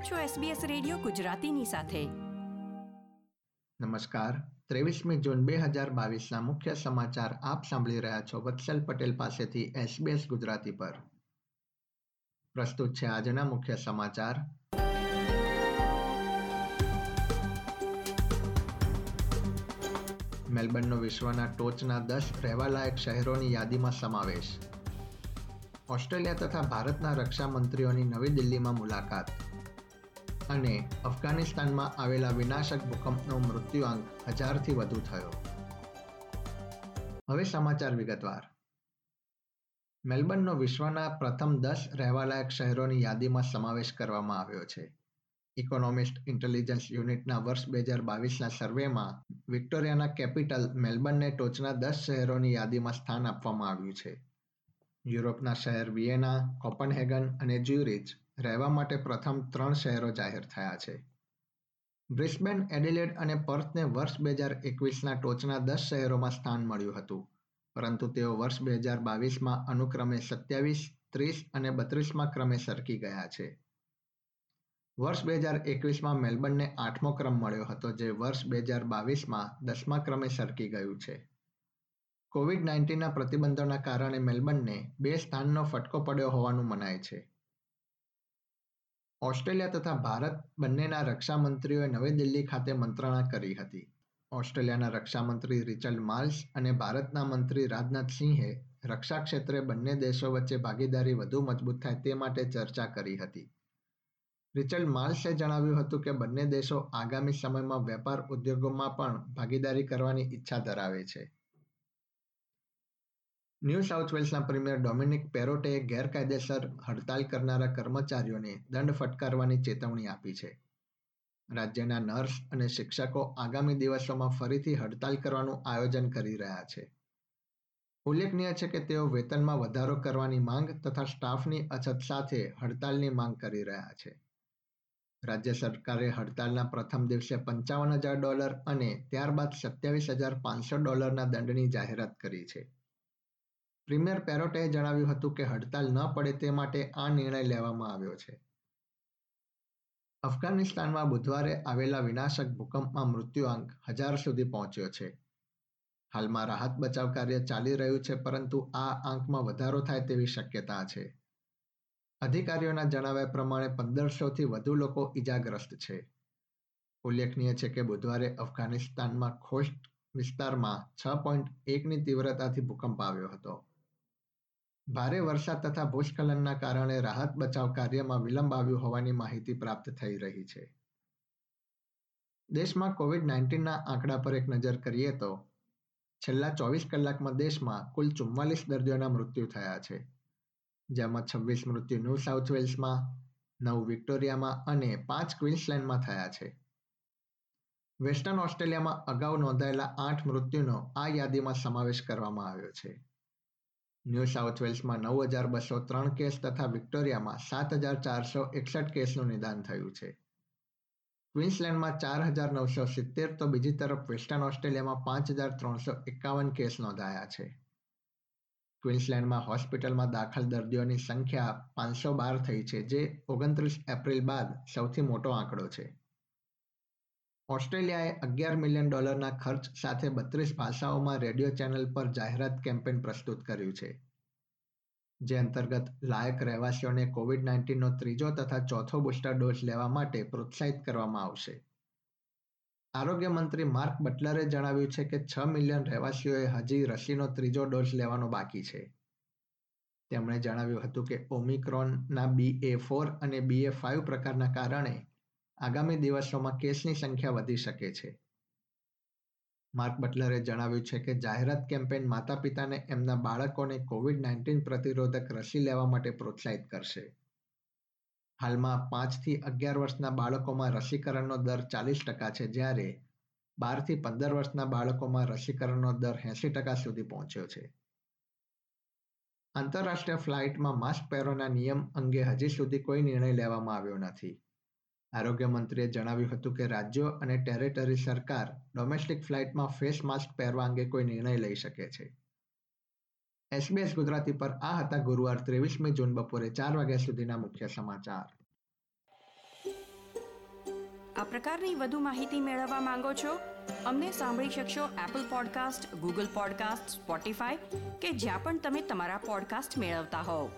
છો SBS radio ગુજરાતીની સાથે. નમસ્કાર. ત્રેવીસમી જૂન બે હજાર બાવીસના મુખ્ય સમાચાર આપ સાંભળી રહ્યા છો વત્સલ પટેલ પાસેથી SBS ગુજરાતી પર. પ્રસ્તુત છે આજના મુખ્ય સમાચાર. મેલબર્નનો વિશ્વના ટોચના દસ રહેવાલાયક શહેરોની યાદીમાં સમાવેશ. ઓસ્ટ્રેલિયા તથા ભારતના રક્ષા મંત્રીઓની નવી દિલ્હીમાં મુલાકાત. અને અફઘાનિસ્તાનમાં આવેલા વિનાશક ભૂકંપનો મૃત્યુઆંક હજારથી વધુ થયો. હવે સમાચાર વિગતવાર. મેલબર્નનો વિશ્વના પ્રથમ દસ રહેવાલાયક શહેરોની યાદીમાં સમાવેશ કરવામાં આવ્યો છે. ઇકોનોમિસ્ટ ઇન્ટેલિજન્સ યુનિટના વર્ષ બે હજાર બાવીસના સર્વેમાં વિક્ટોરિયાના કેપિટલ મેલબર્નને ટોચના દસ શહેરોની યાદીમાં સ્થાન આપવામાં આવ્યું છે. યુરોપના શહેર વિયેના, કોપનહેગન અને જ્યુરિચ રહેવા માટે પ્રથમ ત્રણ શહેરો જાહેર થયા છે. બ્રિસ્બેન, એડિલેડ અને પર્થને વર્ષ બે હજાર એકવીસના ટોચના દસ શહેરોમાં સ્થાન મળ્યું હતું. પરંતુ તેઓ વર્ષ બે હજાર બાવીસમાં અનુક્રમે સત્યાવીસ, ત્રીસ અને બત્રીસમાં ક્રમે સરકી ગયા છે. વર્ષ બે હજાર એકવીસમાં મેલબર્નને આઠમો ક્રમ મળ્યો હતો, જે વર્ષ બે હજાર બાવીસમાં દસમા ક્રમે સરકી ગયું છે. કોવિડ નાઇન્ટીનના પ્રતિબંધોના કારણે મેલબર્નને બે સ્થાનનો ફટકો પડ્યો હોવાનું મનાય છે. ઓસ્ટ્રેલિયા તથા ભારત બંનેના રક્ષા મંત્રીઓએ નવી દિલ્હી ખાતે મંત્રણા કરી હતી. ઓસ્ટ્રેલિયાના રક્ષામંત્રી રિચર્ડ માલ્સ અને ભારતના મંત્રી રાજનાથ સિંહે રક્ષા ક્ષેત્રે બંને દેશો વચ્ચે ભાગીદારી વધુ મજબૂત થાય તે માટે ચર્ચા કરી હતી. રિચર્ડ માલ્સે જણાવ્યું હતું કે બંને દેશો આગામી સમયમાં વેપાર ઉદ્યોગોમાં પણ ભાગીદારી કરવાની ઈચ્છા ધરાવે છે. ન્યૂ સાઉથ વેલ્સના પ્રીમિયર ડોમિનિક પેરોટે ગેરકાયદેસર હડતાલ કરનારા કર્મચારીઓને દંડ ફટકારવાની ચેતવણી આપી છે. રાજ્યના નર્સ અને શિક્ષકો આગામી દિવસોમાં ફરીથી હડતાલ કરવાનું આયોજન કરી રહ્યા છે. ઉલ્લેખનીય છે કે તેઓ વેતનમાં વધારો કરવાની માંગ તથા સ્ટાફની અછત સાથે હડતાલની માંગ કરી રહ્યા છે. રાજ્ય સરકારે હડતાલના પ્રથમ દિવસે પંચાવન હજાર ડોલર અને ત્યારબાદ સત્યાવીસ હજાર પાંચસો ડોલરના દંડની જાહેરાત કરી છે. પ્રીમિયર પેરોટે જણાવ્યું હતું કે હડતાલ ન પડે તે માટે આ નિર્ણય લેવામાં આવ્યો છે. અફઘાનિસ્તાનમાં બુધવારે આવેલા વિનાશક ભૂકંપમાં મૃત્યુઆંક હજાર સુધી પહોંચ્યો છે. હાલમાં રાહત બચાવ કાર્ય ચાલી રહ્યું છે, પરંતુ આ આંકમાં વધારો થાય તેવી શક્યતા છે. અધિકારીઓના જણાવ્યા પ્રમાણે પંદરસોથી વધુ લોકો ઇજાગ્રસ્ત છે. ઉલ્લેખનીય છે કે બુધવારે અફઘાનિસ્તાનમાં ખોસ્ટ વિસ્તારમાં છ પોઈન્ટ એકની તીવ્રતાથી ભૂકંપ આવ્યો હતો. ભારે વરસાદ તથા ભૂસ્ખલનના કારણે રાહત બચાવ કાર્યમાં વિલંબ આવ્યો હોવાની માહિતી પ્રાપ્ત થઈ રહી છે. દેશમાં કોવિડ નાઇન્ટીનના આંકડા પર એક નજર કરીએ તો છેલ્લા ચોવીસ કલાકમાં દેશમાં કુલ ચુમ્માલીસ દર્દીઓના મૃત્યુ થયા છે, જેમાં છવ્વીસ મૃત્યુ ન્યૂ સાઉથ વેલ્સમાં, નવ વિક્ટોરિયામાં અને પાંચ ક્વીન્સલેન્ડમાં થયા છે. વેસ્ટર્ન ઓસ્ટ્રેલિયામાં અગાઉ નોંધાયેલા આઠ મૃત્યુનો આ યાદીમાં સમાવેશ કરવામાં આવ્યો છે. ન્યૂ સાઉથ વેલ્સમાં નવ હજાર બસો ત્રણ કેસ તથા વિક્ટોરિયામાં સાત હજાર ચારસો એકસઠ કેસનું નિદાન થયું છે. ક્વિન્સલેન્ડમાં ચાર હજાર નવસો સિત્તેર તો બીજી તરફ વેસ્ટર્ન ઓસ્ટ્રેલિયામાં પાંચ હજાર ત્રણસો એકાવન કેસ નોંધાયા છે. ક્વિન્સલેન્ડમાં હોસ્પિટલમાં દાખલ દર્દીઓની સંખ્યા પાંચસો બાર થઈ છે, જે ઓગણત્રીસ એપ્રિલ બાદ સૌથી મોટો આંકડો છે. ઓસ્ટ્રેલિયાએ અગિયાર મિલિયન ડોલરના ખર્ચ સાથે બત્રીસ ભાષાઓમાં રેડિયો ચેનલ પર જાહેરાત કેમ્પેન પ્રસ્તુત કર્યું છે, જે અંતર્ગત લાયક રહેવાસીઓને કોવિડ નાઇન્ટીનનો ત્રીજો તથા ચોથો બુસ્ટર ડોઝ લેવા માટે પ્રોત્સાહિત કરવામાં આવશે. આરોગ્ય મંત્રી માર્ક બટલરે જણાવ્યું છે કે છ મિલિયન રહેવાસીઓએ હજી રસીનો ત્રીજો ડોઝ લેવાનો બાકી છે. તેમણે જણાવ્યું હતું કે ઓમિક્રોનના બી એ ફોર અને બી એ ફાઇવ પ્રકારના કારણે આગામી દિવસોમાં કેસની સંખ્યા વધી શકે છે. માર્ક બટલરે જણાવ્યું છે કે જાહેરાત કેમ્પેન માતા પિતાને એમના બાળકોને કોવિડ નાઇન્ટીન પ્રતિરોધક રસી લેવા માટે પ્રોત્સાહિત કરશે. હાલમાં પાંચથી અગિયાર વર્ષના બાળકોમાં રસીકરણનો દર ચાલીસ ટકા છે, જ્યારે બારથી પંદર વર્ષના બાળકોમાં રસીકરણનો દર એંસી ટકા સુધી પહોંચ્યો છે. આંતરરાષ્ટ્રીય ફ્લાઇટમાં માસ્ક પહેરોના નિયમ અંગે હજી સુધી કોઈ નિર્ણય લેવામાં આવ્યો નથી. આરોગ્ય મંત્રીએ જણાવ્યું હતું કે રાજ્યો અને ટેરેટરી સરકાર ડોમેસ્ટિક ફ્લાઇટમાં ફેસ માસ્ક પહેરવા અંગે કોઈ નિર્ણય લઈ શકે છે. એસબીએસ ગુજરાતી પર આ હતા ગુરુવાર ત્રેવીસમી જૂન બપોરે ચાર વાગ્યા સુધીના મુખ્ય સમાચાર. આ પ્રકારની વધુ માહિતી મેળવવા માંગો છો? અમને સાંભળી શકશો Apple podcast Google podcast Spotify કે જ્યાં પણ તમે તમારા પોડકાસ્ટ મેળવતા હોવ.